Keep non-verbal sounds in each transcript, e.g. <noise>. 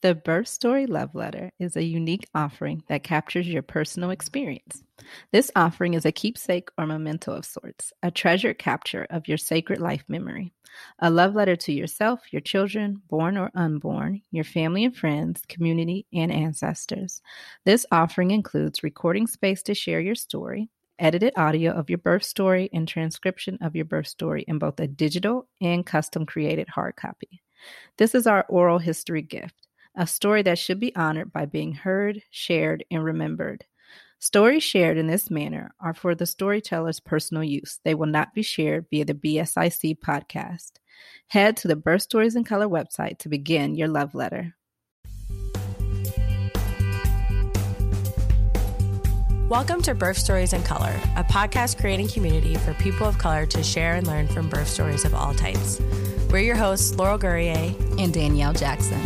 The Birth Story Love Letter is a unique offering that captures your personal experience. This offering is a keepsake or memento of sorts, a treasured capture of your sacred life memory. A love letter to yourself, your children, born or unborn, your family and friends, community, and ancestors. This offering includes recording space to share your story, edited audio of your birth story, and transcription of your birth story in both a digital and custom created hard copy. This is our oral history gift a story that should be honored by being heard, shared, and remembered. Stories shared in this manner are for the storyteller's personal use. They will not be shared via the BSIC podcast. Head to the Birth Stories in Color website to begin your love letter. Welcome to Birth Stories in Color, a podcast creating community for people of color to share and learn from birth stories of all types. We're your hosts, Laurel Gourrier and Danielle Jackson.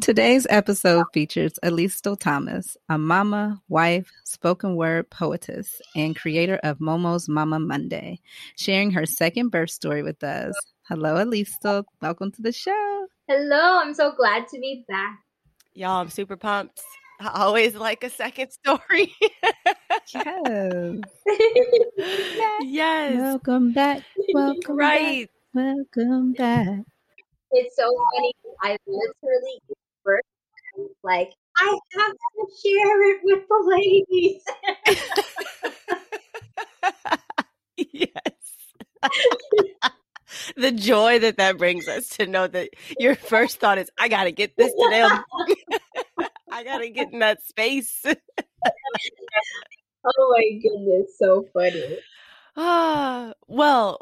Today's episode features Alyestal Thomas, a mama, wife, spoken word poetess, and creator of Momo's Mama Monday, sharing her second birth story with us. Hello, Alyestal. Welcome to the show. Hello, I'm so glad to be back. Y'all, I'm super pumped. I always like a second story. <laughs> yes. <laughs> yes. Welcome back. Welcome right. Back. Welcome back. It's so funny. I literally first like I have to share it with the ladies. <laughs> yes. <laughs> the joy that that brings us to know that your first thought is, I got to get this to them. <laughs> I got to get in that space. oh my goodness, so funny. Ah, <sighs> well,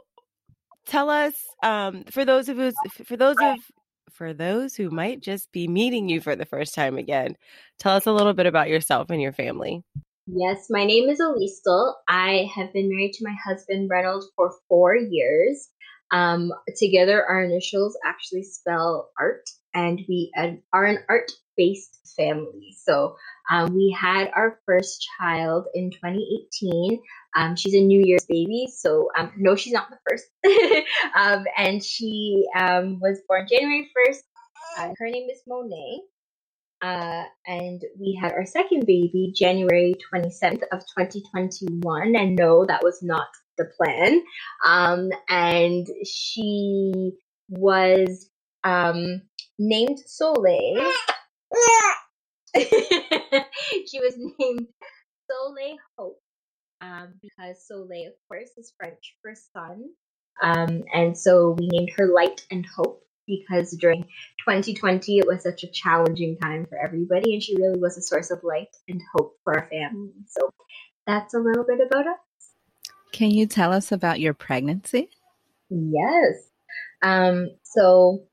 tell us um, for those of us for those of for those who might just be meeting you for the first time again, tell us a little bit about yourself and your family. Yes, my name is Alyestal. I have been married to my husband Reynold for four years. Um, together, our initials actually spell art, and we are an art based family. So um, we had our first child in 2018. Um, she's a New Year's baby, so um, no, she's not the first. <laughs> um, and she um, was born January 1st. Uh, her name is Monet. Uh, and we had our second baby January 27th of 2021. And no, that was not the plan. Um, and she was named Soleil. <laughs> she was named Soleil Hope um, because Soleil, of course, is French for sun. Um, and so we named her Light and Hope because during 2020 it was such a challenging time for everybody, and she really was a source of light and hope for our family. So that's a little bit about us. Can you tell us about your pregnancy? Yes. Um, so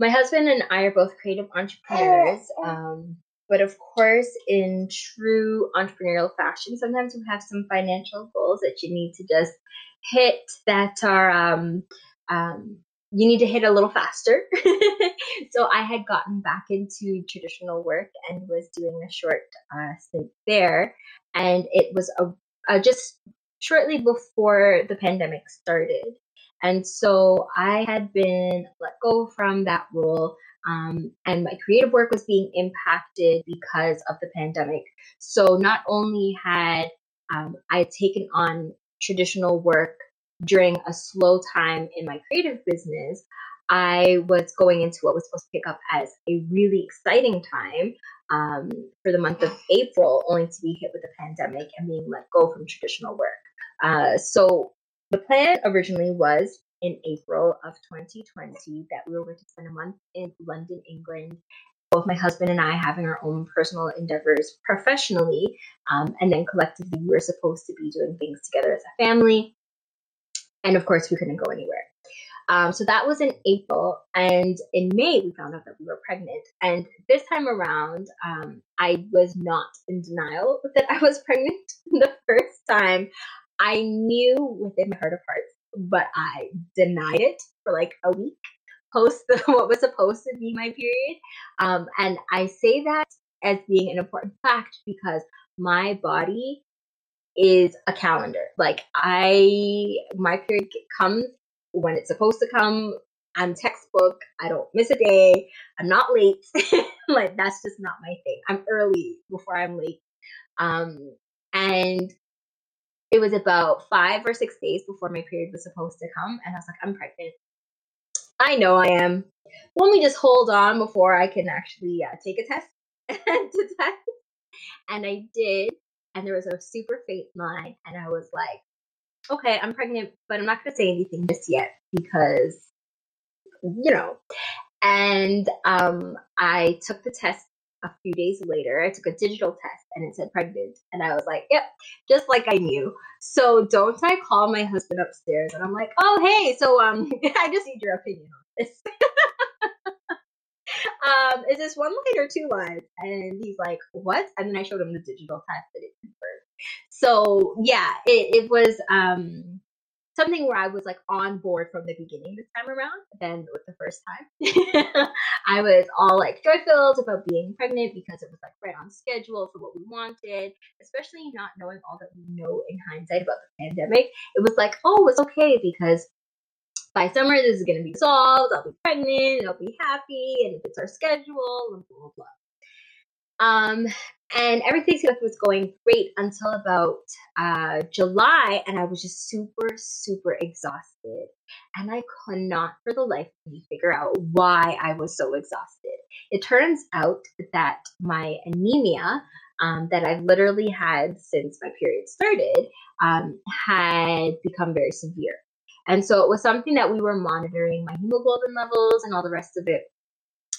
my husband and I are both creative entrepreneurs. Um, but of course, in true entrepreneurial fashion, sometimes you have some financial goals that you need to just hit that are, um, um, you need to hit a little faster. <laughs> so I had gotten back into traditional work and was doing a short uh, stint there. And it was a, a just shortly before the pandemic started. And so I had been let go from that role. Um, and my creative work was being impacted because of the pandemic. So not only had um, I taken on traditional work during a slow time in my creative business, I was going into what was supposed to pick up as a really exciting time um, for the month of April, only to be hit with the pandemic and being let go from traditional work. Uh, so the plan originally was in April of 2020 that we were going to spend a month in London, England. Both my husband and I having our own personal endeavors professionally, um, and then collectively we were supposed to be doing things together as a family. And of course, we couldn't go anywhere. Um, so that was in April, and in May we found out that we were pregnant. And this time around, um, I was not in denial <laughs> that I was pregnant. <laughs> the first time, I knew within my heart of hearts, but I denied it for like a week post the, <laughs> what was supposed to be my period. Um, and I say that as being an important fact because my body is a calendar. Like I, my period comes when it's supposed to come. I'm textbook. I don't miss a day. I'm not late. <laughs> like that's just not my thing. I'm early before I'm late. Um, and it was about five or six days before my period was supposed to come, and I was like, I'm pregnant. I know I am. Let me just hold on before I can actually uh, take a test <laughs> to test. And I did, and there was a super faint line, and I was like, okay, I'm pregnant, but I'm not going to say anything just yet because, you know. And um, I took the test a few days later. I took a digital test and it said pregnant. And I was like, yep, just like I knew. So don't I call my husband upstairs and I'm like, oh, hey, so um, <laughs> I just need your opinion on this. <laughs> um, is this one line or two lines? And he's like, what? And then I showed him the digital test that it confirmed. So yeah, it, it was um something where I was like on board from the beginning this time around than with the first time. <laughs> I was all like joy filled about being pregnant because it was like right on schedule for what we wanted, especially not knowing all that we know in hindsight about the pandemic. It was like, oh, it's okay because by summer this is going to be solved. I'll be pregnant, I'll be happy, and if it's our schedule, and blah blah blah. Um, and everything was going great until about uh, July, and I was just super, super exhausted. And I could not for the life of me figure out why I was so exhausted. It turns out that my anemia, um, that I've literally had since my period started, um, had become very severe. And so it was something that we were monitoring my hemoglobin levels and all the rest of it.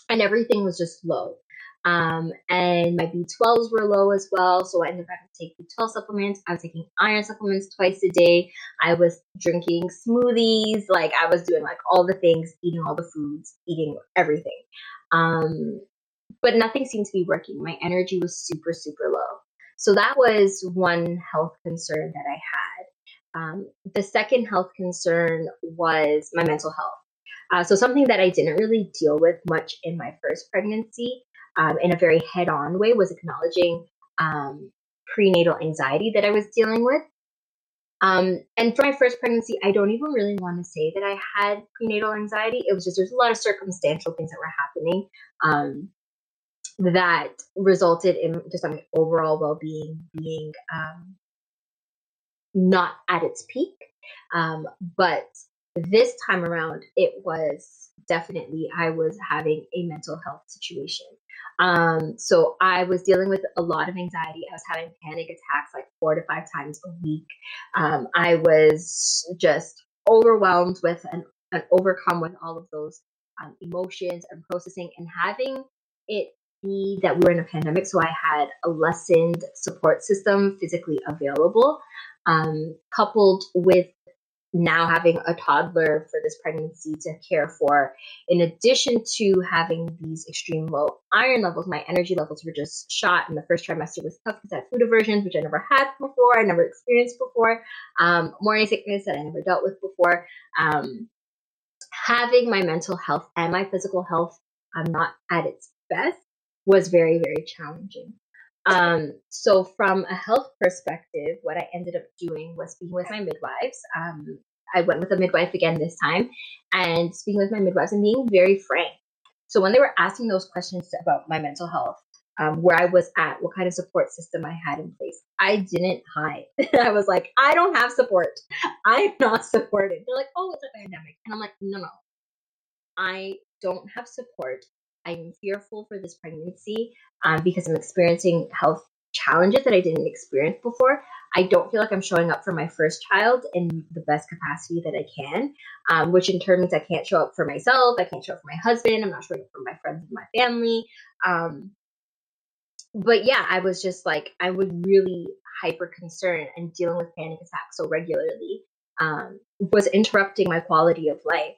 And everything was just low. Um, and my B12s were low as well. So I ended up having to take B12 supplements. I was taking iron supplements twice a day. I was drinking smoothies. Like I was doing like all the things, eating all the foods, eating everything. Um, but nothing seemed to be working. My energy was super, super low. So that was one health concern that I had. Um, the second health concern was my mental health. Uh, so something that I didn't really deal with much in my first pregnancy um, in a very head on way was acknowledging um, prenatal anxiety that I was dealing with. Um, and for my first pregnancy, I don't even really want to say that I had prenatal anxiety. It was just there's a lot of circumstantial things that were happening um, that resulted in just my overall well being being um, not at its peak. Um, but this time around, it was definitely I was having a mental health situation. Um, so I was dealing with a lot of anxiety. I was having panic attacks like four to five times a week. Um, I was just overwhelmed with and, and overcome with all of those um, emotions and processing and having it be that we were in a pandemic. So I had a lessened support system physically available, um, coupled with now having a toddler for this pregnancy to care for, in addition to having these extreme low iron levels, my energy levels were just shot. And the first trimester was tough because I had food aversions, which I never had before, I never experienced before, um, morning sickness that I never dealt with before. Um, having my mental health and my physical health um, not at its best was very, very challenging. Um, so from a health perspective, what I ended up doing was speaking with my midwives. Um, I went with a midwife again this time and speaking with my midwives and being very frank. So when they were asking those questions about my mental health, um, where I was at, what kind of support system I had in place, I didn't hide. <laughs> I was like, I don't have support. I'm not supported. They're like, oh, it's a pandemic. And I'm like, no, no. I don't have support. I'm fearful for this pregnancy um, because I'm experiencing health challenges that I didn't experience before. I don't feel like I'm showing up for my first child in the best capacity that I can, um, which in turn means I can't show up for myself. I can't show up for my husband. I'm not showing up for my friends and my family. Um, but yeah, I was just like, I was really hyper concerned and dealing with panic attacks so regularly um, was interrupting my quality of life.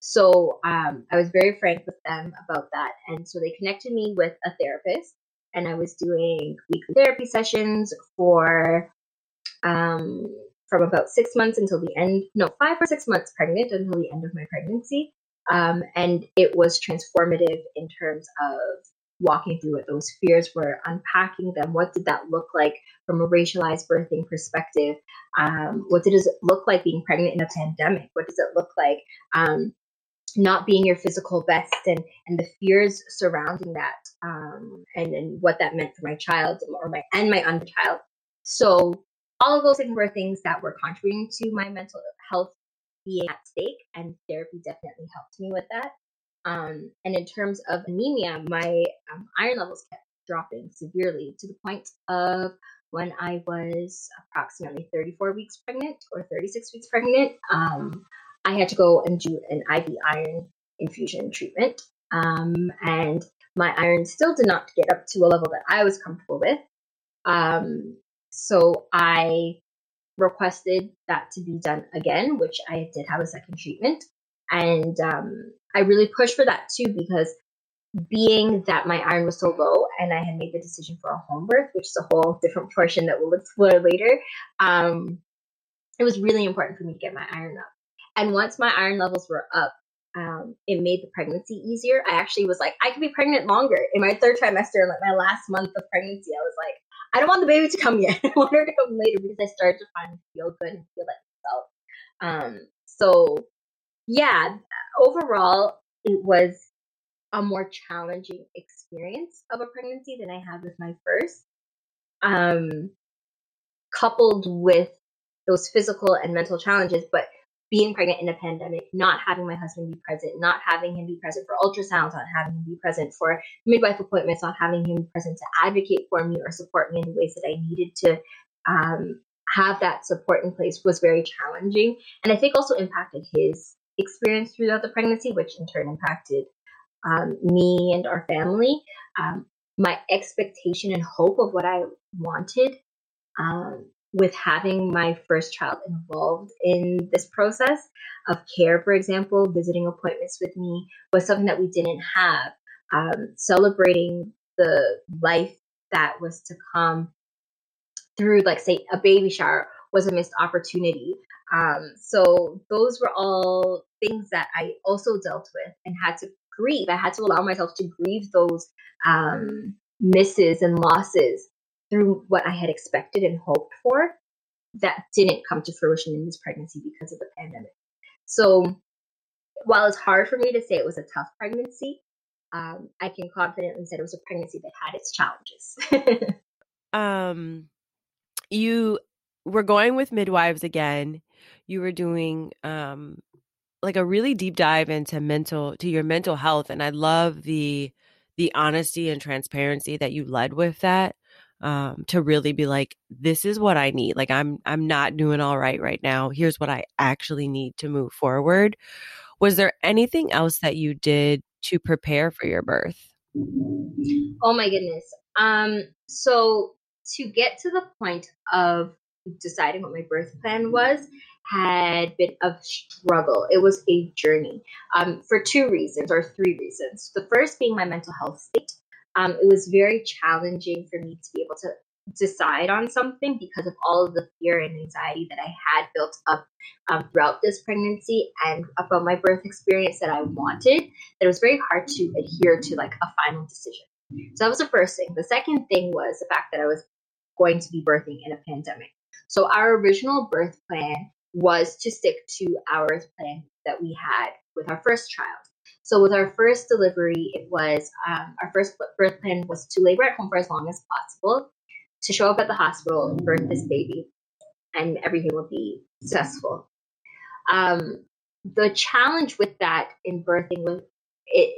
So um, I was very frank with them about that. And so they connected me with a therapist, and I was doing weekly therapy sessions for um, from about six months until the end, no, five or six months pregnant until the end of my pregnancy. Um, and it was transformative in terms of walking through what those fears were, unpacking them. What did that look like from a racialized birthing perspective? Um, what did it look like being pregnant in a pandemic? What does it look like um, not being your physical best and and the fears surrounding that um, and and what that meant for my child or my and my unchild. So all of those things were things that were contributing to my mental health being at stake, and therapy definitely helped me with that. Um, and in terms of anemia, my um, iron levels kept dropping severely to the point of when I was approximately 34 weeks pregnant or 36 weeks pregnant. Um, I had to go and do an IV iron infusion treatment. Um, and my iron still did not get up to a level that I was comfortable with. Um, so I requested that to be done again, which I did have a second treatment. And um, I really pushed for that too because being that my iron was so low and I had made the decision for a home birth, which is a whole different portion that we'll explore later, um, it was really important for me to get my iron up. And once my iron levels were up, um, it made the pregnancy easier. I actually was like, I could be pregnant longer. In my third trimester, like my last month of pregnancy, I was like, I don't want the baby to come yet. <laughs> I want her to come later because I started to finally feel good and feel like myself. Um, so yeah, overall, it was a more challenging experience of a pregnancy than I had with my first. Um, coupled with those physical and mental challenges, but being pregnant in a pandemic, not having my husband be present, not having him be present for ultrasounds, not having him be present for midwife appointments, not having him be present to advocate for me or support me in the ways that I needed to um, have that support in place was very challenging. And I think also impacted his experience throughout the pregnancy, which in turn impacted um, me and our family. Um, my expectation and hope of what I wanted um, with having my first child involved in this process of care, for example, visiting appointments with me was something that we didn't have. Um, celebrating the life that was to come through, like, say, a baby shower was a missed opportunity. Um, so those were all things that I also dealt with and had to grieve. I had to allow myself to grieve those um, misses and losses through what I had expected and hoped for that didn't come to fruition in this pregnancy because of the pandemic. So while it's hard for me to say it was a tough pregnancy, um, I can confidently say it was a pregnancy that had its challenges. <laughs> um, you were going with midwives again. You were doing um, like a really deep dive into mental to your mental health, and I love the the honesty and transparency that you led with that um, to really be like, this is what I need. Like I'm I'm not doing all right right now. Here's what I actually need to move forward. Was there anything else that you did to prepare for your birth? Oh my goodness. Um, so to get to the point of deciding what my birth plan was had been a struggle. It was a journey um, for two reasons or three reasons. The first being my mental health state um, it was very challenging for me to be able to decide on something because of all of the fear and anxiety that I had built up um, throughout this pregnancy and about my birth experience that I wanted. That it was very hard to adhere to like a final decision. So that was the first thing. The second thing was the fact that I was going to be birthing in a pandemic. So our original birth plan was to stick to our plan that we had with our first child. So with our first delivery, it was um, our first birth plan was to labor at home for as long as possible, to show up at the hospital and birth this baby, and everything would be successful. Um, the challenge with that in birthing was it.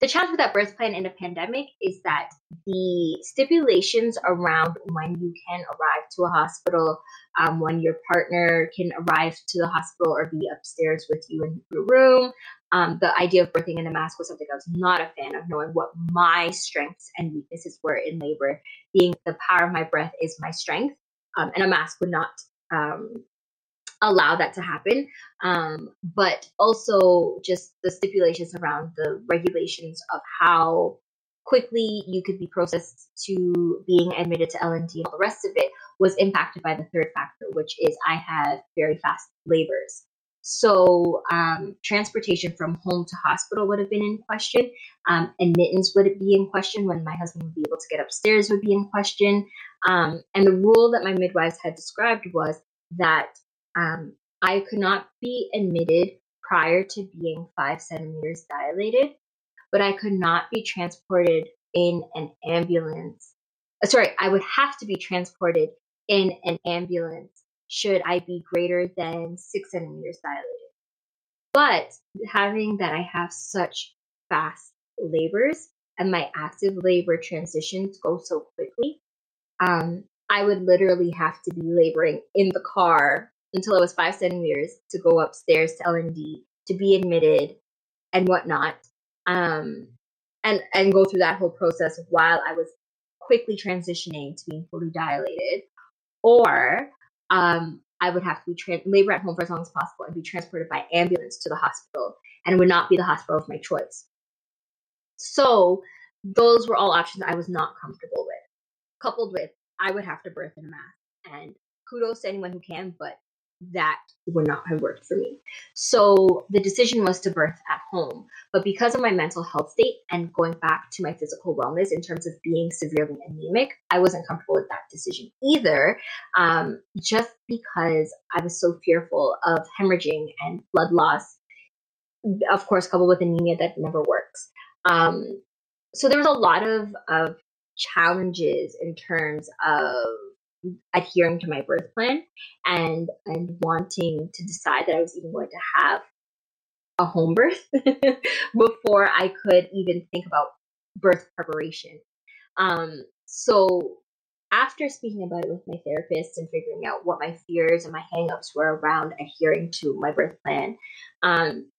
The challenge with that birth plan in a pandemic is that the stipulations around when you can arrive to a hospital, um, when your partner can arrive to the hospital or be upstairs with you in your room, um, the idea of birthing in a mask was something I was not a fan of, knowing what my strengths and weaknesses were in labor. Being the power of my breath is my strength, um, and a mask would not um, allow that to happen. Um, but also, just the stipulations around the regulations of how quickly you could be processed to being admitted to L&D and all the rest of it was impacted by the third factor, which is I had very fast labors. So um, transportation from home to hospital would have been in question. Um, admittance would be in question when my husband would be able to get upstairs would be in question. Um, and the rule that my midwives had described was that um, I could not be admitted prior to being five centimeters dilated, but I could not be transported in an ambulance. Sorry, I would have to be transported in an ambulance should I be greater than six centimeters dilated. But having that I have such fast labors and my active labor transitions go so quickly, um, I would literally have to be laboring in the car until I was five centimeters to go upstairs to L&D to be admitted and whatnot, um, and and go through that whole process while I was quickly transitioning to being fully dilated, or um, I would have to be tra- labor at home for as long as possible and be transported by ambulance to the hospital, and it would not be the hospital of my choice. So those were all options I was not comfortable with. Coupled with, I would have to birth in a mask, and kudos to anyone who can, but that would not have worked for me. So the decision was to birth at home. But because of my mental health state and going back to my physical wellness in terms of being severely anemic, I wasn't comfortable with that decision either, um, just because I was so fearful of hemorrhaging and blood loss, of course, coupled with anemia that never works. Um, so there was a lot of, of challenges in terms of adhering to my birth plan and and wanting to decide that I was even going to have a home birth <laughs> before I could even think about birth preparation. Um, so after speaking about it with my therapist and figuring out what my fears and my hangups were around adhering to my birth plan, um,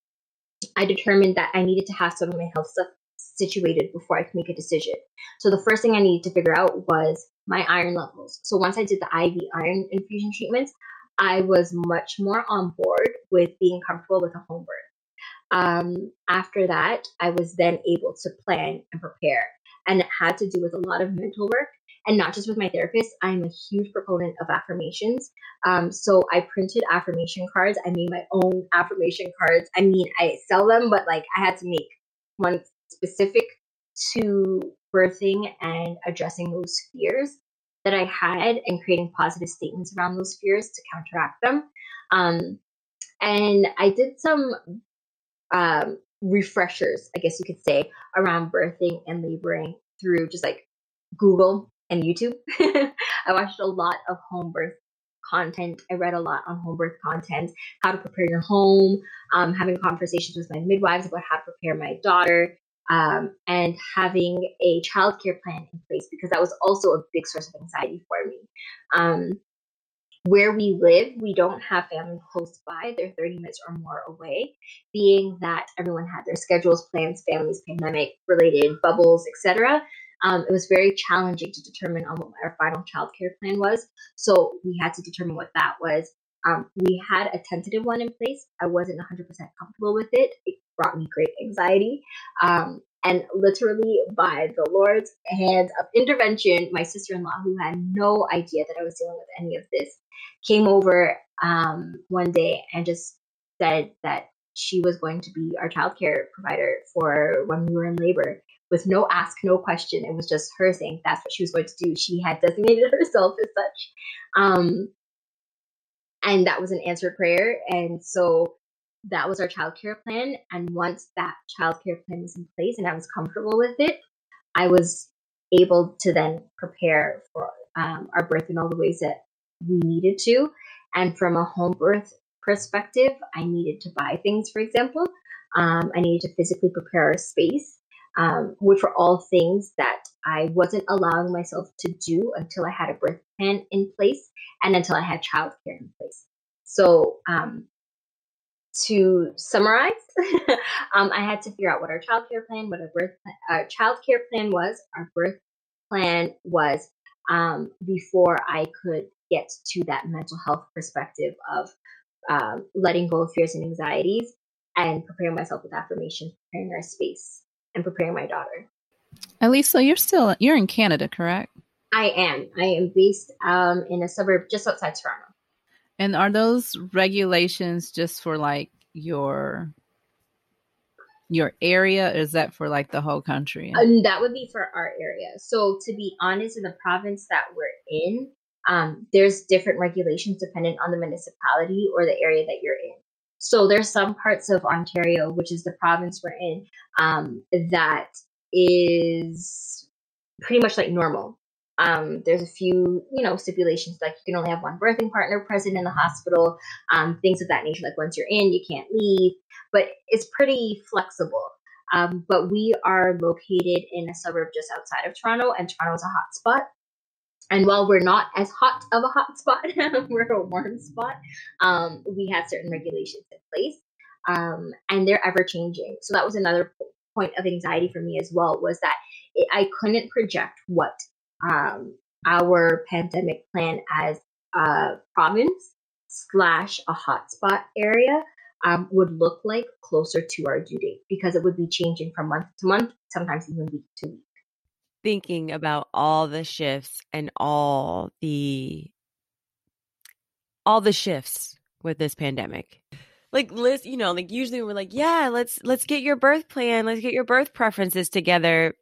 I determined that I needed to have some of my health stuff situated before I could make a decision. So the first thing I needed to figure out was my iron levels. So once I did the IV iron infusion treatments, I was much more on board with being comfortable with a home birth. Um, after that, I was then able to plan and prepare. And it had to do with a lot of mental work and not just with my therapist. I'm a huge proponent of affirmations. Um, so I printed affirmation cards. I made my own affirmation cards. I mean, I sell them, but like I had to make one specific to birthing and addressing those fears that I had and creating positive statements around those fears to counteract them. Um, and I did some um, refreshers, I guess you could say, around birthing and laboring through just like Google and YouTube. <laughs> I watched a lot of home birth content. I read a lot on home birth content, how to prepare your home, um, having conversations with my midwives about how to prepare my daughter, um, and having a childcare plan in place because that was also a big source of anxiety for me. Um, where we live, we don't have family close by. They're 30 minutes or more away, being that everyone had their schedules, plans, families, pandemic related bubbles, etc. Um, it was very challenging to determine on what our final childcare plan was. So we had to determine what that was. Um, we had a tentative one in place. I wasn't 100% comfortable with it. It brought me great anxiety. Um, and literally, by the Lord's hands of intervention, my sister in law, who had no idea that I was dealing with any of this, came over um, one day and just said that she was going to be our childcare provider for when we were in labor with no ask, no question. It was just her saying that's what she was going to do. She had designated <laughs> herself as such. Um, and that was an answered prayer. And so that was our childcare plan. And once that childcare plan was in place and I was comfortable with it, I was able to then prepare for um, our birth in all the ways that we needed to. And from a home birth perspective, I needed to buy things, for example. Um, I needed to physically prepare our space, um, which were all things that I wasn't allowing myself to do until I had a birth plan in place and until I had childcare in place. So um, to summarize, <laughs> um, I had to figure out what our childcare plan, what our birth, our childcare plan was. Our birth plan was um, before I could get to that mental health perspective of um, letting go of fears and anxieties and preparing myself with affirmations, preparing our space, and preparing my daughter. So you're still you're in Canada, correct? I am. I am based um, in a suburb just outside Toronto. And are those regulations just for like your your area or is that for like the whole country? Um, that would be for our area. So to be honest, in the province that we're in, um, there's different regulations dependent on the municipality or the area that you're in. So there's some parts of Ontario, which is the province we're in, um, that is pretty much like normal. Um, there's a few, you know, stipulations like you can only have one birthing partner present in the hospital, um, things of that nature. Like once you're in, you can't leave, but it's pretty flexible. Um, but we are located in a suburb just outside of Toronto, and Toronto is a hot spot. And while we're not as hot of a hot spot, <laughs> we're a warm spot. Um, we have certain regulations in place, um, and they're ever changing. So that was another point of anxiety for me as well. Was that it, I couldn't project what um, our pandemic plan as a province slash a hotspot area um, would look like closer to our due date because it would be changing from month to month, sometimes even week to week thinking about all the shifts and all the all the shifts with this pandemic. Like Liz, you know, like usually we're like, yeah, let's let's get your birth plan, let's get your birth preferences together.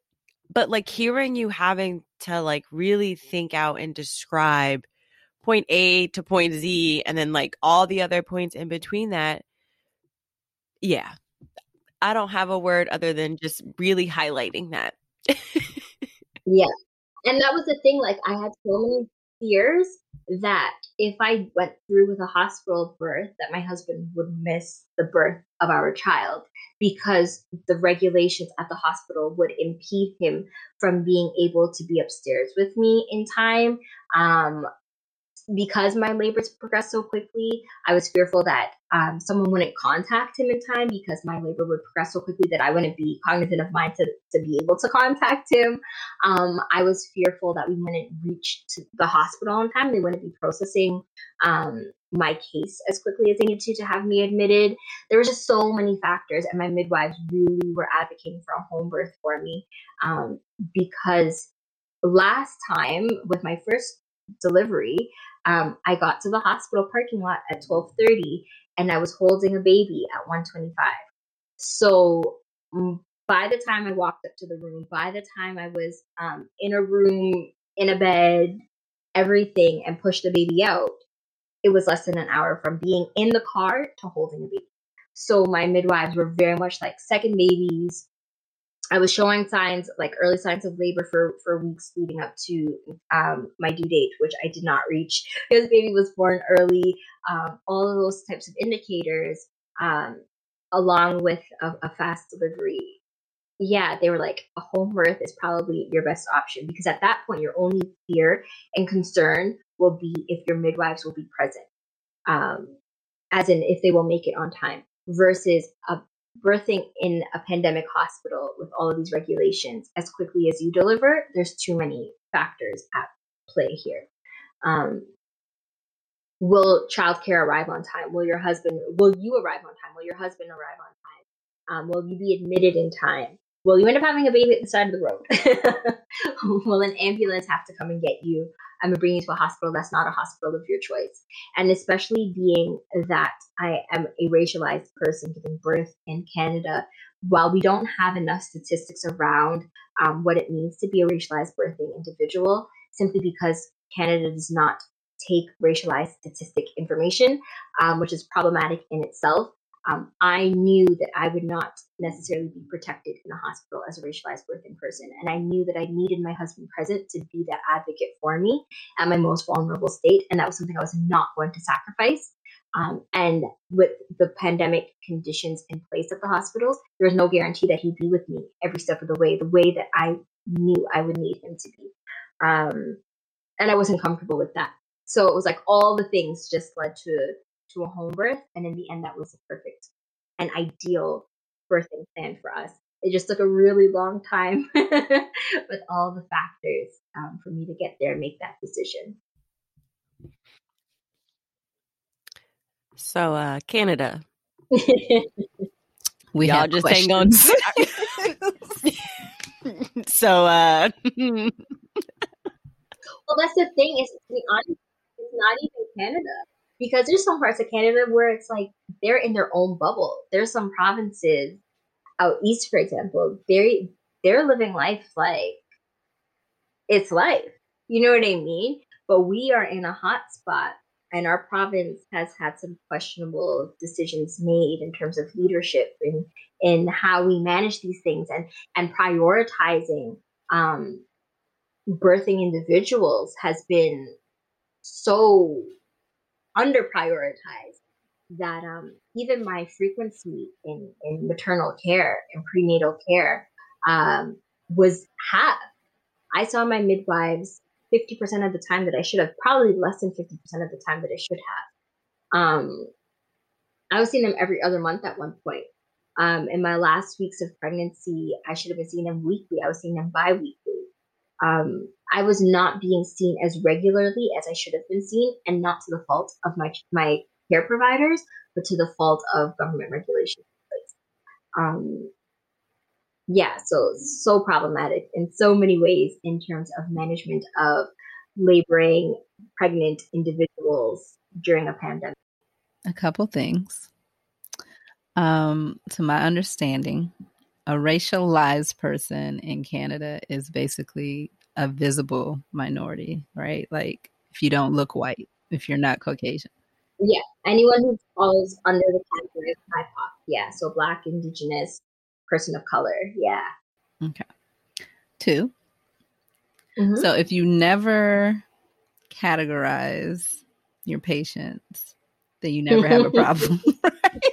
But like hearing you having to like really think out and describe point A to point Z and then like all the other points in between that. Yeah. I don't have a word other than just really highlighting that. <laughs> Yeah. And that was the thing. Like, I had so many fears that if I went through with a hospital birth, that my husband would miss the birth of our child because the regulations at the hospital would impede him from being able to be upstairs with me in time. Um, because my labors progressed so quickly, I was fearful that um, someone wouldn't contact him in time because my labor would progress so quickly that I wouldn't be cognizant of mine to, to be able to contact him. Um, I was fearful that we wouldn't reach the hospital in time. They wouldn't be processing um, my case as quickly as they needed to to have me admitted. There were just so many factors, and my midwives really were advocating for a home birth for me um, because last time with my first delivery, um, I got to the hospital parking lot at 12:30 and I was holding a baby at 125. So mm, by the time I walked up to the room, by the time I was um, in a room, in a bed, everything, and pushed the baby out, it was less than an hour from being in the car to holding a baby. So my midwives were very much like second babies, I was showing signs, like early signs of labor for, for weeks leading up to um, my due date, which I did not reach <laughs> because the baby was born early. Um, all of those types of indicators, um, along with a, a, fast delivery. Yeah, they were like, a home birth is probably your best option because at that point, your only fear and concern will be if your midwives will be present, um, as in if they will make it on time versus a birthing in a pandemic hospital with all of these regulations as quickly as you deliver, there's too many factors at play here. Um, will childcare arrive on time? Will your husband, will you arrive on time? Will your husband arrive on time? Um, will you be admitted in time? Will you end up having a baby at the side of the road? <laughs> will an ambulance have to come and get you? I'm bring you to a hospital that's not a hospital of your choice. And especially being that I am a racialized person giving birth in Canada, while we don't have enough statistics around um, what it means to be a racialized birthing individual, simply because Canada does not take racialized statistic information, um, which is problematic in itself um, I knew that I would not necessarily be protected in a hospital as a racialized birthing person. And I knew that I needed my husband present to be that advocate for me at my most vulnerable state. And that was something I was not going to sacrifice. Um, and with the pandemic conditions in place at the hospitals, there was no guarantee that he'd be with me every step of the way, the way that I knew I would need him to be. Um, and I wasn't comfortable with that. So it was like all the things just led to to a home birth. And in the end, that was a perfect and ideal birthing plan for us. It just took a really long time <laughs> with all the factors um, for me to get there and make that decision. So, uh, Canada. <laughs> we Y'all just hang on. <laughs> so, uh, well, that's the thing. Is to be honest, it's not even Canada because there's some parts of Canada where it's like they're in their own bubble. There's some provinces out east, for example, they're they're living life like it's life. You know what I mean? But we are in a hot spot and our province has had some questionable decisions made in terms of leadership and in how we manage these things and and prioritizing um, birthing individuals has been so under prioritized that um, even my frequency in, in maternal care and prenatal care um, was half. I saw my midwives 50% of the time that I should have, probably less than 50% of the time that I should have. Um, I was seeing them every other month at one point. Um, in my last weeks of pregnancy, I should have been seeing them weekly. I was seeing them bi-weekly. Um, I was not being seen as regularly as I should have been seen, and not to the fault of my my care providers, but to the fault of government regulations. Um, yeah, so so problematic in so many ways in terms of management of laboring pregnant individuals during a pandemic. A couple things. Um, to my understanding, a racialized person in Canada is basically a visible minority, right? Like if you don't look white, if you're not Caucasian. Yeah, anyone who falls under the category of BIPOC. Yeah, so Black, Indigenous, person of color. Yeah. Okay. 2 mm-hmm. So if you never categorize your patients, then you never have a <laughs> problem, <laughs> right?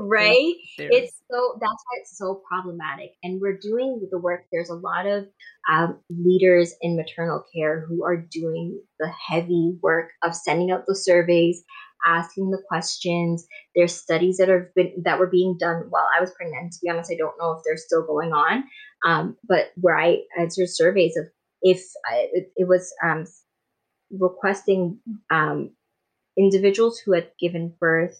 Right? It's so that's why it's so problematic. And we're doing the work. There's a lot of um, leaders in maternal care who are doing the heavy work of sending out the surveys, asking the questions. There's studies that have been that were being done while I was pregnant. To be honest, I don't know if they're still going on. Um, but where I answered surveys of if I, it, it, was um, requesting um, individuals who had given birth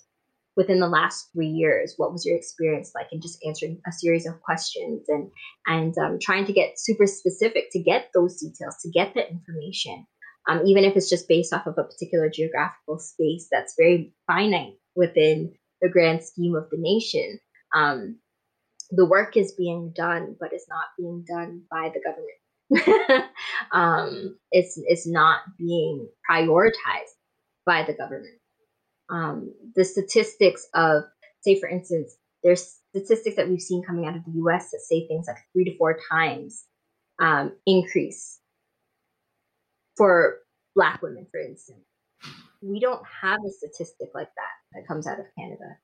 within the last three years what was your experience like and just answering a series of questions and and um, trying to get super specific to get those details to get the information? Um, even if it's just based off of a particular geographical space that's very finite within the grand scheme of the nation um, the work is being done but it's not being done by the government. <laughs> Um, it's it's not being prioritized by the government um, the statistics of, say, for instance, there's statistics that we've seen coming out of the US that say things like three to four times um, increase for Black women, for instance. We don't have a statistic like that that comes out of Canada.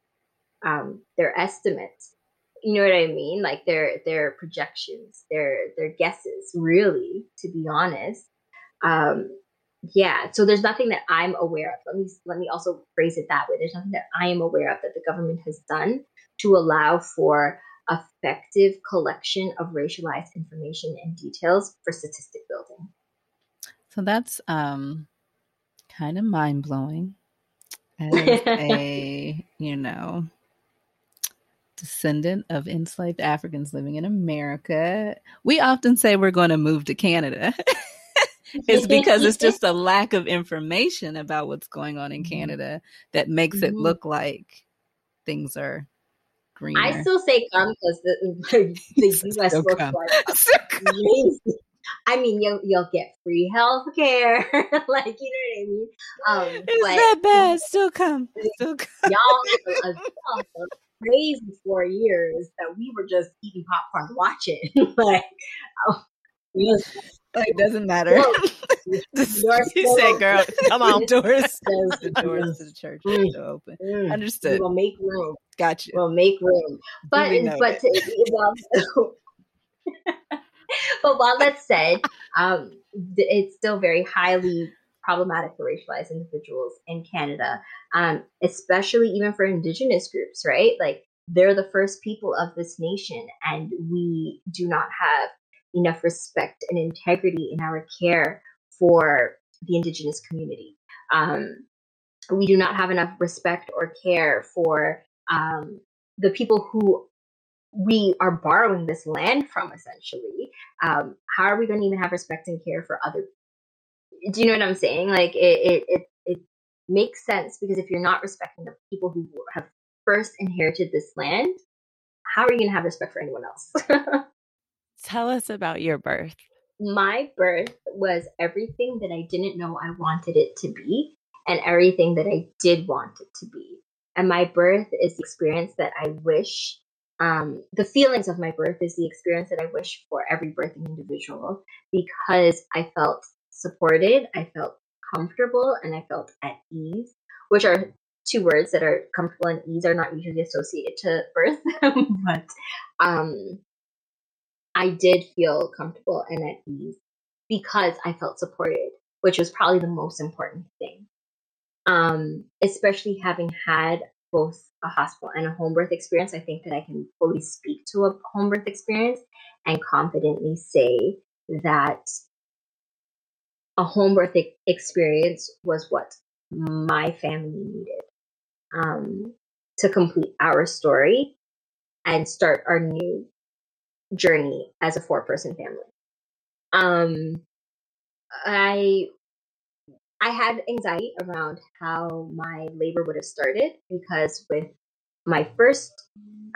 Um, they're estimates. You know what I mean? Like they're they're projections, they're they're guesses, really, to be honest. Um, yeah so there's nothing that i'm aware of. Let me let me also phrase it that way. There's nothing that i am aware of that the government has done to allow for effective collection of racialized information and details for statistic building. So that's um kind of mind-blowing as <laughs> a you know descendant of enslaved africans living in america. We often say we're going to move to canada <laughs> it's because it's <laughs> just a lack of information about what's going on in mm-hmm. Canada that makes mm-hmm. it look like things are greener. I still say come because the, the <laughs> <laughs> U.S. looks come. like I mean, you'll you'll get free health care, like you know what I mean. Um, it's but, that bad. Still come. Still come. Y'all, crazy four years that we were just eating popcorn watching. like, oh, it doesn't matter. <laughs> you say, girl, come on, <laughs> doors. the doors to <laughs> the church are mm. open. Mm. Understood. We'll make room. Gotcha. We'll make room. But but to, well, but while that's said, um, it's still very highly problematic for racialized individuals in Canada, um, especially even for Indigenous groups, right? Like they're the first people of this nation, and we do not have enough respect and integrity in our care for the Indigenous community. Um, we do not have enough respect or care for um, the people who we are borrowing this land from, essentially. Um, how are we going to even have respect and care for other? Do you know what I'm saying? Like it, it, it, it makes sense because if you're not respecting the people who have first inherited this land, how are you going to have respect for anyone else? <laughs> Tell us about your birth. my birth was everything that I didn't know I wanted it to be and everything that I did want it to be. And my birth is the experience that I wish, um, the feelings of my birth is the experience that I wish for every birthing individual because I felt supported, I felt comfortable, and I felt at ease, which are two words that are comfortable and ease are not usually associated to birth, <laughs> but um, I did feel comfortable and at ease because I felt supported, which was probably the most important thing. Um, especially having had both a hospital and a home birth experience, I think that I can fully speak to a home birth experience and confidently say that a home birth experience was what my family needed um, to complete our story and start our new journey as a four person family. Um, I I had anxiety around how my labor would have started because with my first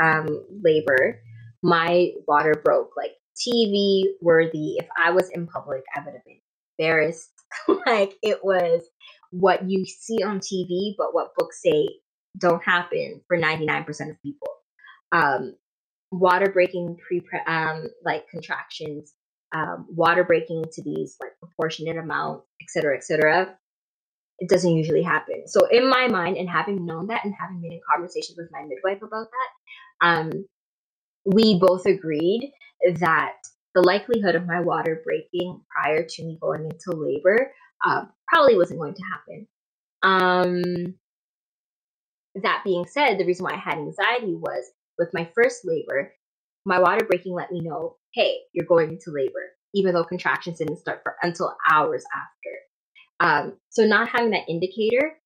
um, labor, my water broke like TV worthy. If I was in public, I would have been embarrassed. <laughs> like it was what you see on TV, but what books say don't happen for 99% of people. Um, water breaking pre um, like contractions, um, water breaking to these like proportionate amounts, et cetera, et cetera. It doesn't usually happen. So in my mind, and having known that, and having been in conversations with my midwife about that, um, we both agreed that the likelihood of my water breaking prior to me going into labor uh, probably wasn't going to happen. Um, that being said, the reason why I had anxiety was with my first labor, my water breaking let me know, hey, you're going into labor, even though contractions didn't start for until hours after. Um, so not having that indicator,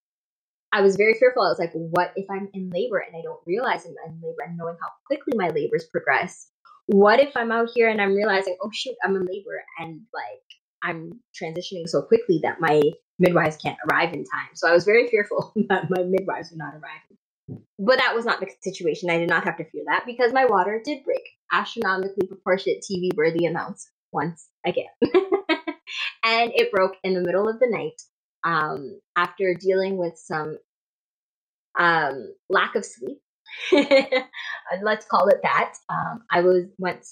I was very fearful. I was like, what if I'm in labor and I don't realize I'm in labor and knowing how quickly my labors progress? What if I'm out here and I'm realizing, oh shoot, I'm in labor and like I'm transitioning so quickly that my midwives can't arrive in time. So I was very fearful <laughs> that my midwives would not arrive but that was not the situation. I did not have to fear that because my water did break astronomically proportionate TV worthy amounts once again. <laughs> and it broke in the middle of the night um, after dealing with some um, lack of sleep. <laughs> Let's call it that. Um, I was went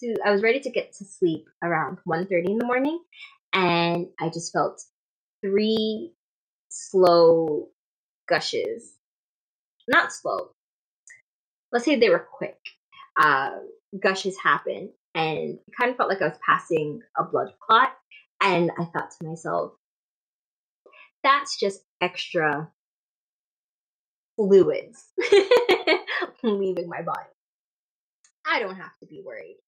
to, I was ready to get to sleep around 1.30 in the morning and I just felt three slow gushes not slow. Let's say they were quick. Uh, gushes happen, and it kind of felt like I was passing a blood clot. And I thought to myself, that's just extra fluids <laughs> leaving my body. I don't have to be worried.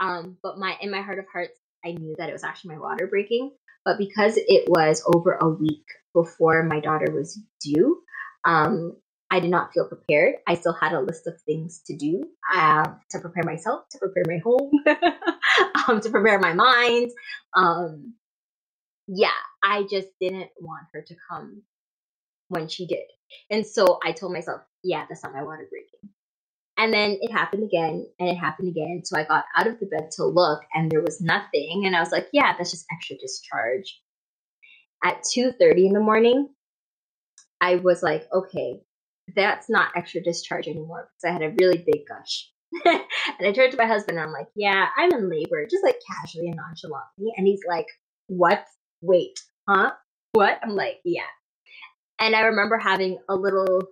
Um, but my in my heart of hearts, I knew that it was actually my water breaking. But because it was over a week before my daughter was due, um, I did not feel prepared. I still had a list of things to do uh, to prepare myself, to prepare my home, <laughs> um, to prepare my mind. Um, yeah, I just didn't want her to come when she did. And so I told myself, yeah, that's not my water breaking. And then it happened again and it happened again. So I got out of the bed to look and there was nothing. And I was like, yeah, that's just extra discharge. At 2.30 in the morning, I was like, okay, that's not extra discharge anymore because I had a really big gush. <laughs> and I turned to my husband and I'm like, yeah, I'm in labor, just like casually and nonchalantly. And he's like, what? Wait, huh? What? I'm like, yeah. And I remember having a little,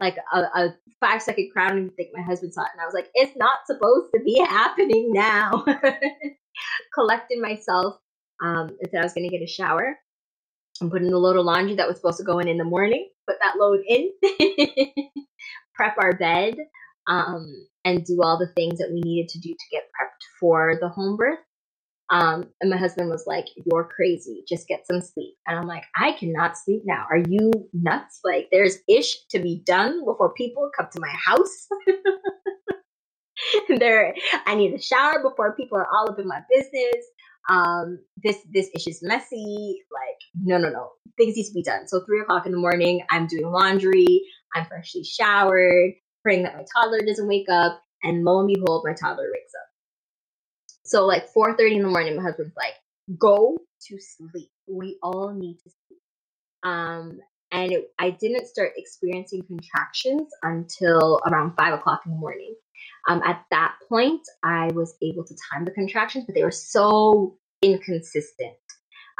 like a, a five second crown and think my husband saw it. And I was like, it's not supposed to be <laughs> happening now. <laughs> Collected myself um, and said I was going to get a shower and put in a load of laundry that was supposed to go in in the morning put that load in, <laughs> prep our bed, um, and do all the things that we needed to do to get prepped for the home birth. Um, and my husband was like, You're crazy. Just get some sleep. And I'm like, I cannot sleep now. Are you nuts? Like, there's ish to be done before people come to my house. <laughs> there, I need a shower before people are all up in my business um, this this issue is messy. Like, no, no, no. Things need to be done. So three o'clock in the morning, I'm doing laundry. I'm freshly showered, praying that my toddler doesn't wake up. And lo and behold, my toddler wakes up. So like 4:30 in the morning, my husband's like, "Go to sleep. We all need to sleep." Um, and it, I didn't start experiencing contractions until around five o'clock in the morning. Um, at that point, I was able to time the contractions, but they were so inconsistent.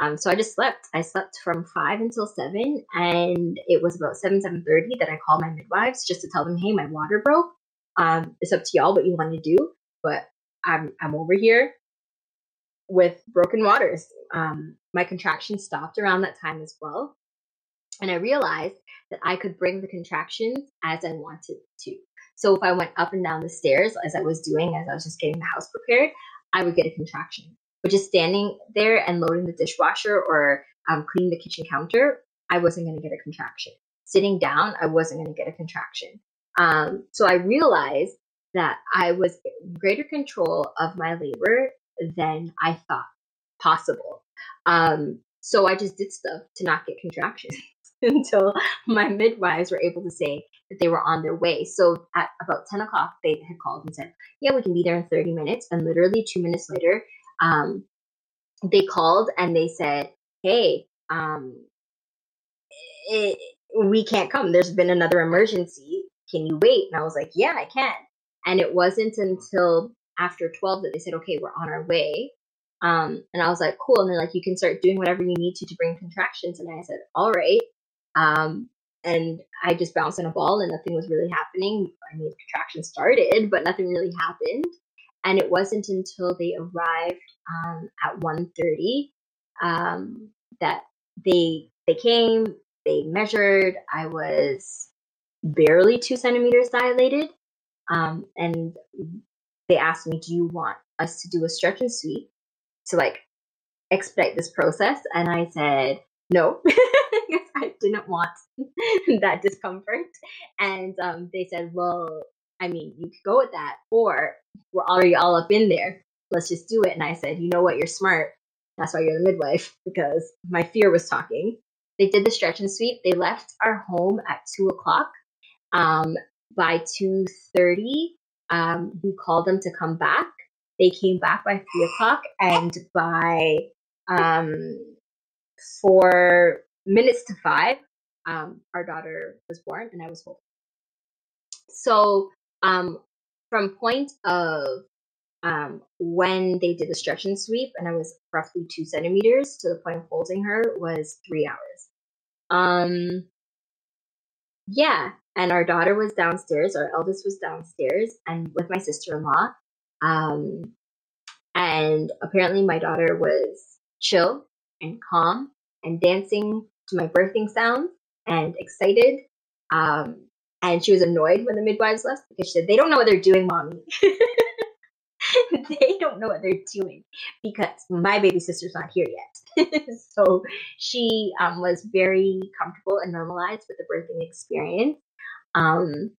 Um, so I just slept. I slept from five until seven, and it was about seven seven thirty that I called my midwives just to tell them, "Hey, my water broke. Um, it's up to y'all what you want to do, but I'm I'm over here with broken waters. Um, my contractions stopped around that time as well, and I realized that I could bring the contractions as I wanted to. So if I went up and down the stairs as I was doing, as I was just getting the house prepared, I would get a contraction. But just standing there and loading the dishwasher or um, cleaning the kitchen counter, I wasn't going to get a contraction. Sitting down, I wasn't going to get a contraction. Um, so I realized that I was in greater control of my labor than I thought possible. Um, so I just did stuff to not get contractions <laughs> <laughs> until my midwives were able to say that they were on their way. So at about 10 o'clock, they had called and said, Yeah, we can be there in 30 minutes. And literally two minutes later, um, they called and they said, Hey, um, it, we can't come. There's been another emergency. Can you wait? And I was like, Yeah, I can. And it wasn't until after 12 that they said, Okay, we're on our way. Um, and I was like, Cool. And they're like, You can start doing whatever you need to to bring contractions. And I said, All right. Um, and I just bounced on a ball and nothing was really happening. I mean, contractions started, but nothing really happened. And it wasn't until they arrived um, at 1.30 um, that they they came, they measured. I was barely two centimeters dilated, um, and they asked me, "Do you want us to do a stretch and sweep to like expedite this process?" And I said, "No." <laughs> Didn't want <laughs> that discomfort. And um, they said, well, I mean, you could go with that, or we're already all up in there. Let's just do it. And I said, you know what? You're smart. That's why you're the midwife, because my fear was talking. They did the stretch and sweep. They left our home at two o'clock. Um, by two thirty, um, we called them to come back. They came back by three o'clock, and by um, four minutes to five, um, our daughter was born and I was home. So um, from point of um, when they did the stretch and sweep, and I was roughly two centimeters to the point of holding her was three hours. Um, yeah, and our daughter was downstairs. Our eldest was downstairs, and with my sister in law. Um, and apparently, my daughter was chill and calm and dancing to my birthing sounds and excited. Um, and she was annoyed when the midwives left because she said, They don't know what they're doing, mommy. <laughs> they don't know what they're doing because my baby sister's not here yet. <laughs> so she um, was very comfortable and normalized with the birthing experience. Um,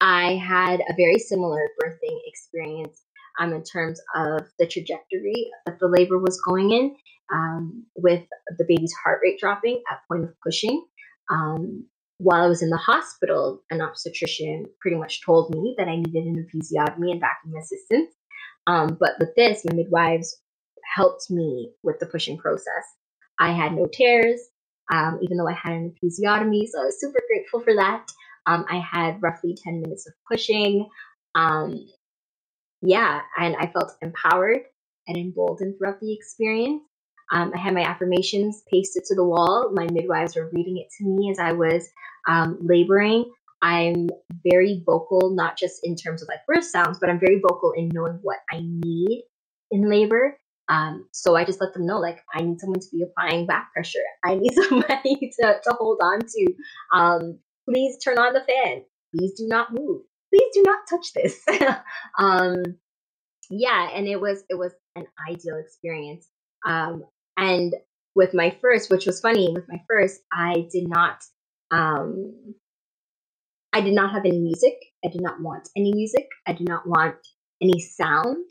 I had a very similar birthing experience um, in terms of the trajectory that the labor was going in um, with the baby's heart rate dropping at point of pushing. Um, while I was in the hospital, an obstetrician pretty much told me that I needed an episiotomy and vacuum assistance. Um, but with this, my midwives helped me with the pushing process. I had no tears, um, even though I had an episiotomy, so I was super grateful for that. Um, I had roughly 10 minutes of pushing. Um, yeah, and I felt empowered and emboldened throughout the experience. Um, I had my affirmations pasted to the wall. My midwives were reading it to me as I was um, laboring. I'm very vocal, not just in terms of like birth sounds, but I'm very vocal in knowing what I need in labor. Um, so I just let them know, like, I need someone to be applying back pressure. <laughs> I need somebody <laughs> to, to hold on to. Um, please turn on the fan. Please do not move. Please do not touch this. <laughs> um, yeah, and it was it was an ideal experience. Um, and with my first, which was funny, with my first, I did not, um, I did not have any music. I did not want any music. I did not want any sound.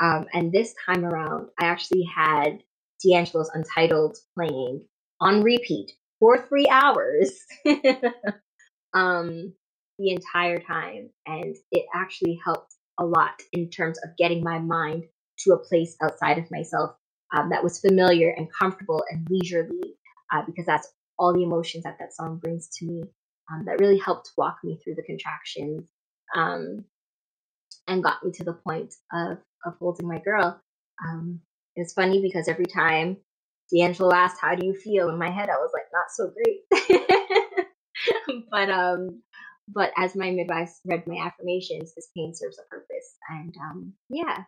Um, and this time around, I actually had D'Angelo's Untitled playing on repeat for three hours <laughs> um, the entire time. And it actually helped a lot in terms of getting my mind to a place outside of myself um, that was familiar and comfortable and leisurely, uh, because that's all the emotions that that song brings to me. Um, that really helped walk me through the contractions um, and got me to the point of of holding my girl. Um, it's funny because every time D'Angelo asked, "How do you feel?" in my head, I was like, "Not so great." <laughs> but um, but as my midwife read my affirmations, this pain serves a purpose, and um, yeah,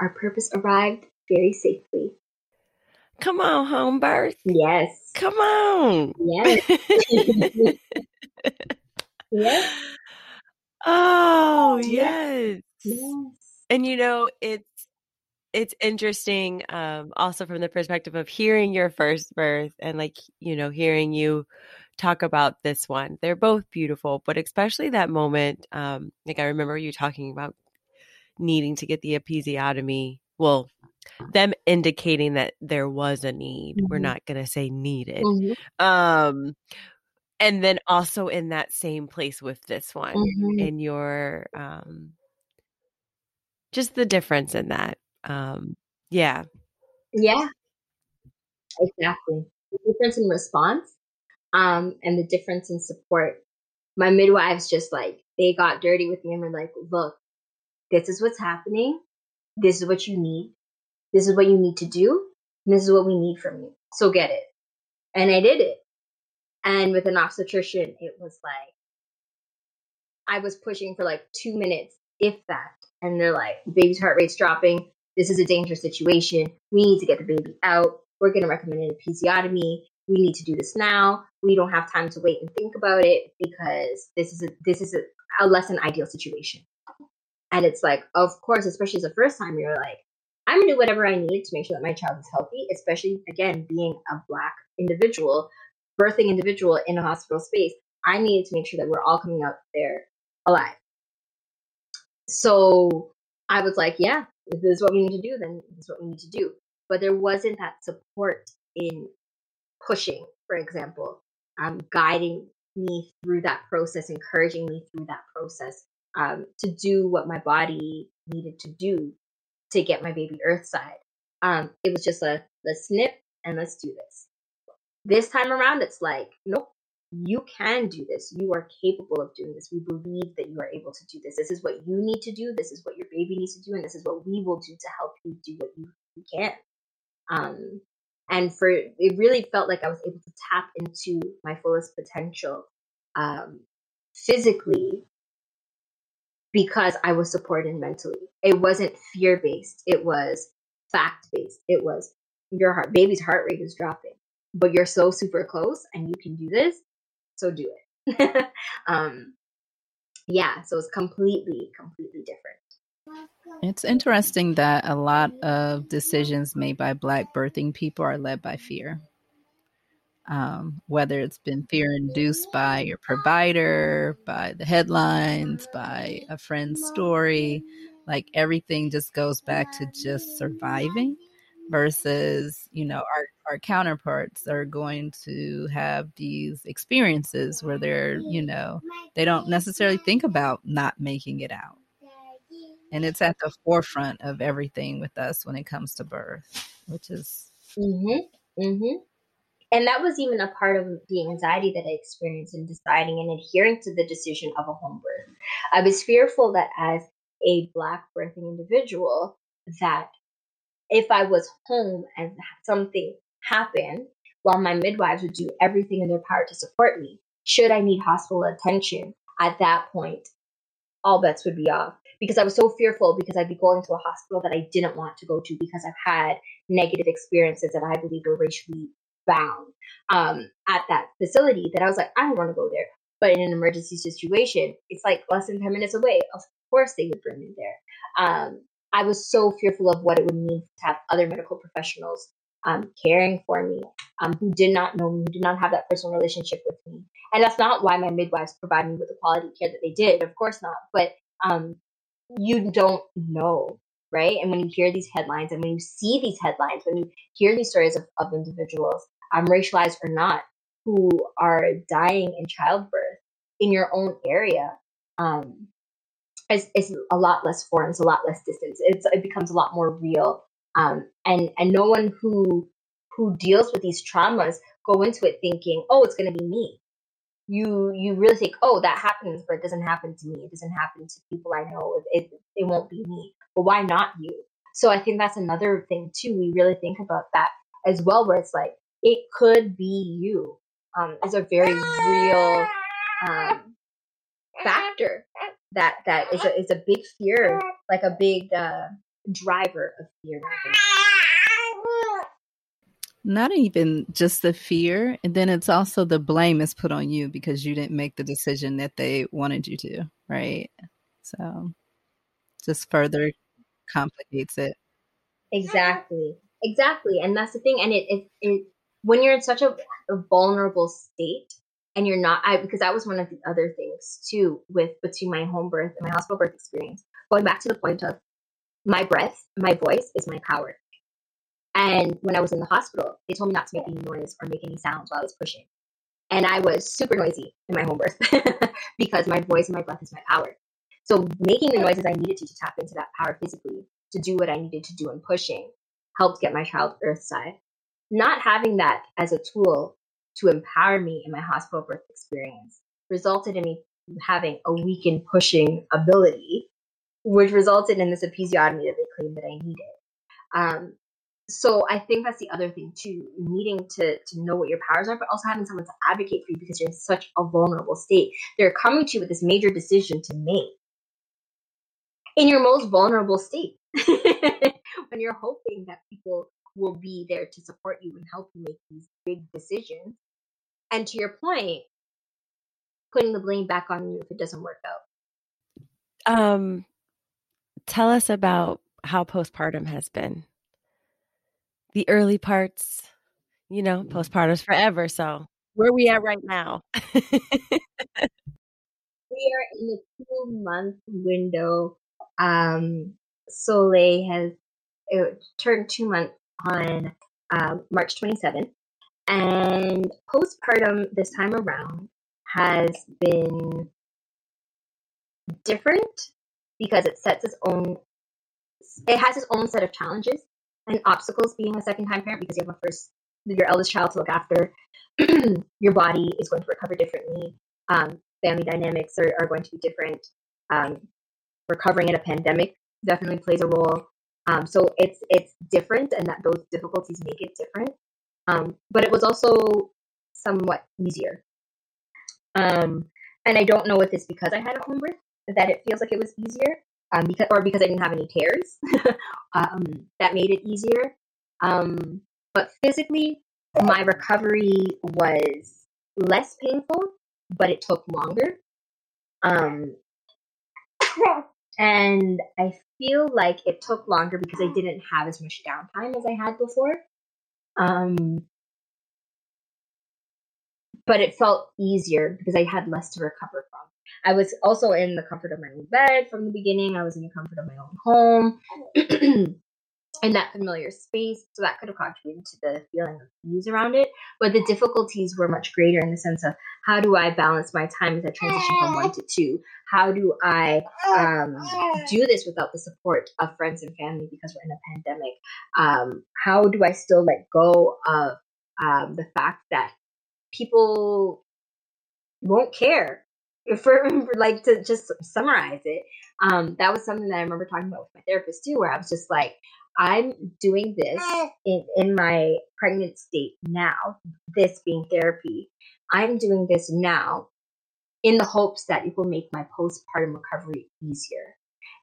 our purpose arrived very safely. Come on, home birth. Yes. Come on. Yes. <laughs> yes. Oh, yes. Yes. And you know, it's it's interesting um also from the perspective of hearing your first birth and like, you know, hearing you talk about this one. They're both beautiful, but especially that moment um like I remember you talking about needing to get the episiotomy. Well, them indicating that there was a need. We're Mhm. not going to say needed. Mhm. Um and then also in that same place with this one Mhm. in your um just the difference in that. Um yeah. Yeah, exactly. The difference in response, um, and the difference in support. My midwives just like they got dirty with me and were like, "Look, this is what's happening. This is what you need. This is what you need to do. This is what we need from you. So get it." And I did it. And with an obstetrician, it was like I was pushing for like two minutes, if that. And they're like, baby's heart rate's dropping. This is a dangerous situation. We need to get the baby out. We're going to recommend an episiotomy. We need to do this now. We don't have time to wait and think about it because this is a this is a, a less than ideal situation. And it's like, of course, especially as a first time, you're like, I'm gonna do whatever I need to make sure that my child is healthy, especially again being a black individual, birthing individual in a hospital space. I needed to make sure that we're all coming out there alive. So I was like, yeah, this is what we need to do, then this is what we need to do. But there wasn't that support in pushing, for example, um, guiding me through that process, encouraging me through that process um, to do what my body needed to do to get my baby earthside. Um, it was just a let's snip and let's do this. This time around, it's like, nope, you can do this. You are capable of doing this. We believe that you are able to do this. This is what you need to do. This is what your baby needs to do. And this is what we will do to help you do what you, you can. Um, and for it really felt like I was able to tap into my fullest potential um, physically because I was supported mentally. It wasn't fear based. It was fact based. It was your heart, baby's heart rate is dropping, but you're so super close and you can do this. So do it. <laughs> um, yeah. So it's completely, completely different. It's interesting that a lot of decisions made by Black birthing people are led by fear. Um, whether it's been fear induced by your provider, by the headlines, by a friend's story, like everything just goes back to just surviving versus, you know, our, our counterparts are going to have these experiences where they're, you know, they don't necessarily think about not making it out and it's at the forefront of everything with us when it comes to birth, which is Mm-hmm. Mm-hmm. And that was even a part of the anxiety that I experienced in deciding and adhering to the decision of a home birth. I was fearful that as a black birthing individual, that if I was home and something happened, while my midwives would do everything in their power to support me, should I need hospital attention at that point, all bets would be off because I was so fearful because I'd be going to a hospital that I didn't want to go to because I've had negative experiences that I believe were racially bound um, at that facility that I was like, I don't want to go there. But in an emergency situation, it's like less than 10 minutes away. Of course, they would bring me there. Um, I was so fearful of what it would mean to have other medical professionals um, caring for me um, who did not know me, who did not have that personal relationship with me. And that's not why my midwives provided me with the quality care that they did, of course not. But um, you don't know, right? And when you hear these headlines and when you see these headlines, when you hear these stories of, of individuals, um, racialized or not, who are dying in childbirth in your own area, um, is, is a lot less foreign, it's a lot less distance. It's it becomes a lot more real. Um, and and no one who who deals with these traumas go into it thinking, oh, it's going to be me. You you really think, oh, that happens, but it doesn't happen to me. It doesn't happen to people I know. It it, it won't be me. But why not you? So I think that's another thing too. We really think about that as well, where it's like it could be you. Um, is a very real um, factor that that is a is a big fear, like a big uh, driver of fear. Not even just the fear, and then it's also the blame is put on you because you didn't make the decision that they wanted you to, right? So, just further complicates it. Exactly, exactly, and that's the thing. And it it, it when you're in such a, a vulnerable state, and you're not I because that was one of the other things too with between my home birth and my hospital birth experience. Going back to the point of my breath, my voice is my power. And when I was in the hospital, they told me not to make any noise or make any sounds while I was pushing. And I was super noisy in my home birth <laughs> because my voice and my breath is my power. So making the noises I needed to to tap into that power physically to do what I needed to do in pushing helped get my child earth side. Not having that as a tool to empower me in my hospital birth experience resulted in me having a weakened pushing ability, which resulted in this episiotomy that they claimed that I needed. Um, so I think that's the other thing too, needing to to know what your powers are, but also having someone to advocate for you because you're in such a vulnerable state. They're coming to you with this major decision to make in your most vulnerable state. <laughs> when you're hoping that people will be there to support you and help you make these big decisions and to your point, putting the blame back on you if it doesn't work out. Um, tell us about how postpartum has been. The early parts, you know, postpartum's forever. So where are we at right now? <laughs> we are in the two month window. Um, Soleil has turned two months on um, March 27th. And postpartum this time around has been different because it sets its own it has its own set of challenges and obstacles being a second time parent because you have a first your eldest child to look after <clears throat> your body is going to recover differently. Um, family dynamics are, are going to be different. Um, recovering in a pandemic definitely plays a role. Um, so it's it's different and that those difficulties make it different. Um, but it was also somewhat easier. Um, and I don't know if it's because I had a home birth that it feels like it was easier, um, because or because I didn't have any tears <laughs> um, that made it easier. Um, but physically, my recovery was less painful, but it took longer. Um, <coughs> and I feel like it took longer because I didn't have as much downtime as I had before. Um, but it felt easier because I had less to recover from. I was also in the comfort of my own bed from the beginning. I was in the comfort of my own home <clears throat> in that familiar space. So that could have contributed to the feeling of ease around it. But the difficulties were much greater in the sense of how do I balance my time as I transition from one to two? How do I um, do this without the support of friends and family because we're in a pandemic? Um, how do I still let go of um, the fact that people won't care for, <laughs> like to just summarize it um that was something that i remember talking about with my therapist too where i was just like i'm doing this in, in my pregnant state now this being therapy. I'm doing this now in the hopes that it will make my postpartum recovery easier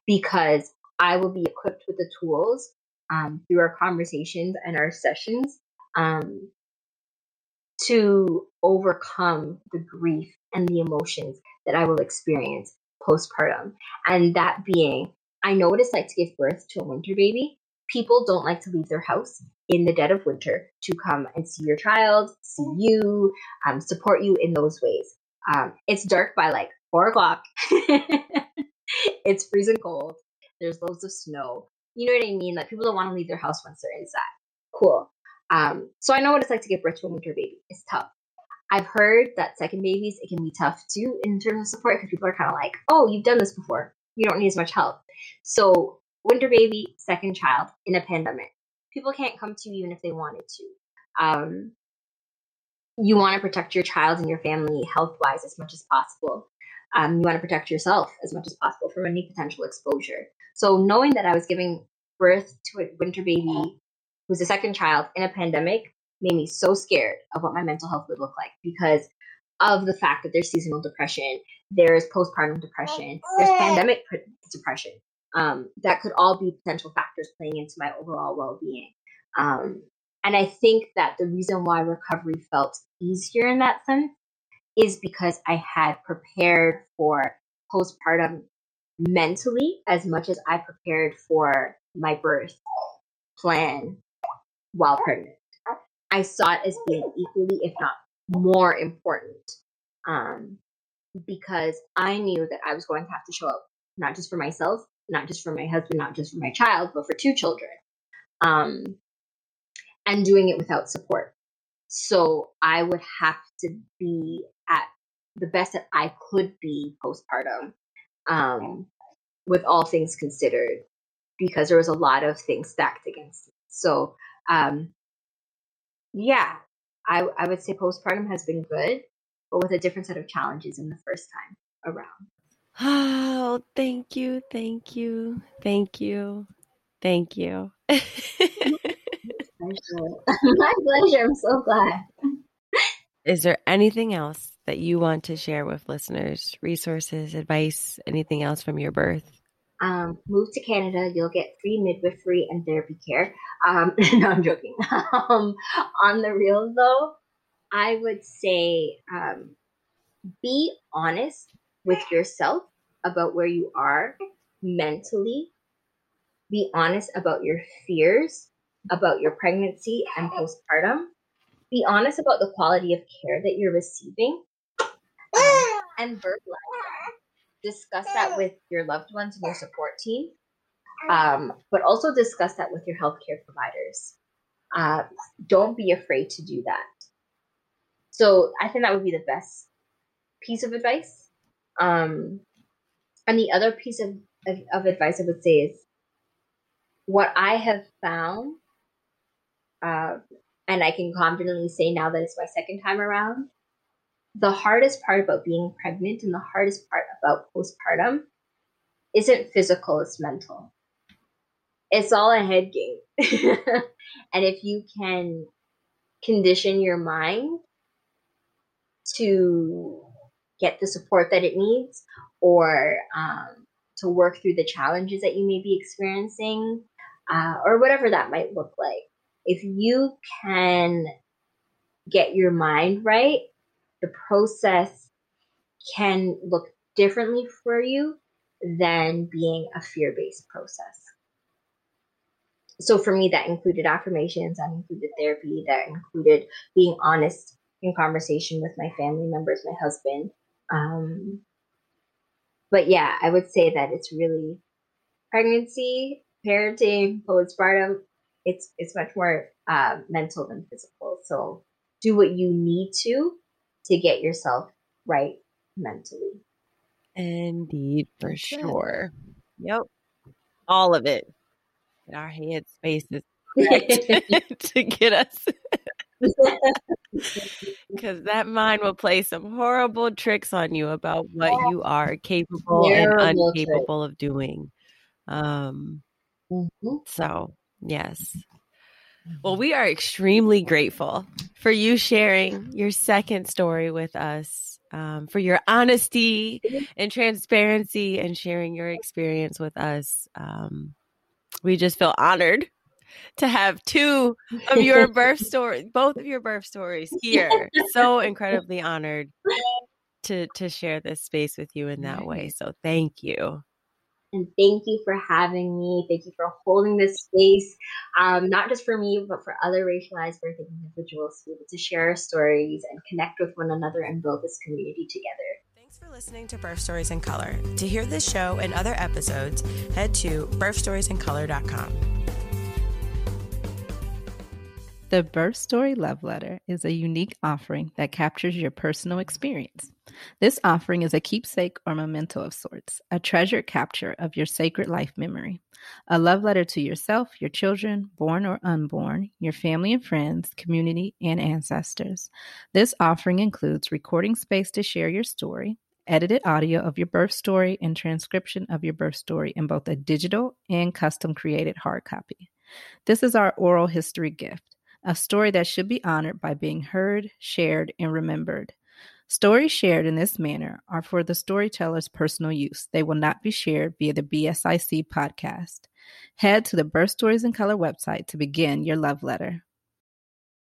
because i will be equipped with the tools um, through our conversations and our sessions um, to overcome the grief and the emotions that I will experience postpartum. And that being, I know what it's like to give birth to a winter baby. People don't like to leave their house in the dead of winter to come and see your child, see you, um, support you in those ways. Um, it's dark by like four o'clock. <laughs> it's freezing cold. There's loads of snow. You know what I mean? Like people don't want to leave their house once they're inside. Cool. Um, so I know what it's like to give birth to a winter baby. It's tough. I've heard that second babies it can be tough too in terms of support because people are kind of like, "Oh, you've done this before. you don't need as much help. So, winter baby, second child in a pandemic. People can't come to you even if they wanted to. Um, you want to protect your child and your family health wise as much as possible. Um, you want to protect yourself as much as possible from any potential exposure. So, knowing that I was giving birth to a winter baby who's a second child in a pandemic made me so scared of what my mental health would look like because of the fact that there's seasonal depression, there's postpartum depression, there's pandemic depression. Um, that could all be potential factors playing into my overall well being. Um, and I think that the reason why recovery felt easier in that sense is because I had prepared for postpartum mentally as much as I prepared for my birth plan while pregnant. I saw it as being equally, if not more important, um, because I knew that I was going to have to show up not just for myself, not just for my husband, not just for my child, but for two children, um, and doing it without support. So I would have to be at the best that I could be postpartum, um, with all things considered, because there was a lot of things stacked against me. So um, yeah, I, I would say postpartum has been good, but with a different set of challenges in the first time around. Oh, thank you, thank you, thank you, thank you. <laughs> <laughs> My pleasure. I'm so glad. Is there anything else that you want to share with listeners? Resources, advice, anything else from your birth? Um, move to Canada, you'll get free midwifery and therapy care. Um, <laughs> no, I'm joking. <laughs> um, on the real though, I would say um, be honest with yourself about where you are mentally. Be honest about your fears about your pregnancy and postpartum. Be honest about the quality of care that you're receiving um, and verbalize discuss that with your loved ones and your support team, um, but also discuss that with your healthcare providers. Uh, don't be afraid to do that. So I think that would be the best piece of advice. Um, and the other piece of, of, of advice I would say is what I have found, uh, and I can confidently say now that it's my second time around, the hardest part about being pregnant and the hardest part about postpartum isn't physical, it's mental. It's all a head game. <laughs> and if you can condition your mind to get the support that it needs or um, to work through the challenges that you may be experiencing uh, or whatever that might look like, if you can get your mind right the process can look differently for you than being a fear based process. So for me, that included affirmations, that included therapy, that included being honest in conversation with my family members, my husband. Um, but yeah, I would say that it's really pregnancy, parenting, postpartum. It's it's much more uh, mental than physical. So do what you need to to get yourself right mentally. Indeed, for That's sure. Good. Yep. All of it. Our head spaces <laughs> <laughs> to get us. <laughs> Because that mind will play some horrible tricks on you about what you are capable Terrible and incapable trick. of doing. Um, mm-hmm. So, yes, well, we are extremely grateful for you sharing your second story with us, um, for your honesty and transparency and sharing your experience with us. Um, we just feel honored to have two of your <laughs> birth stories, both of your birth stories here. So incredibly honored to to share this space with you in that way. So thank you. And thank you for having me. Thank you for holding this space, um, not just for me, but for other racialized birthing individuals to be able to share our stories and connect with one another and build this community together. Thanks for listening to Birth Stories in Color. To hear this show and other episodes, head to birthstoriesincolor.com. The Birth Story Love Letter is a unique offering that captures your personal experience. This offering is a keepsake or memento of sorts, a treasured capture of your sacred life memory, a love letter to yourself, your children, born or unborn, your family and friends, community, and ancestors. This offering includes recording space to share your story, edited audio of your birth story, and transcription of your birth story in both a digital and custom created hard copy. This is our oral history gift, a story that should be honored by being heard, shared, and remembered. Stories shared in this manner are for the storyteller's personal use. They will not be shared via the BSIC podcast. Head to the Birth Stories in Color website to begin your love letter.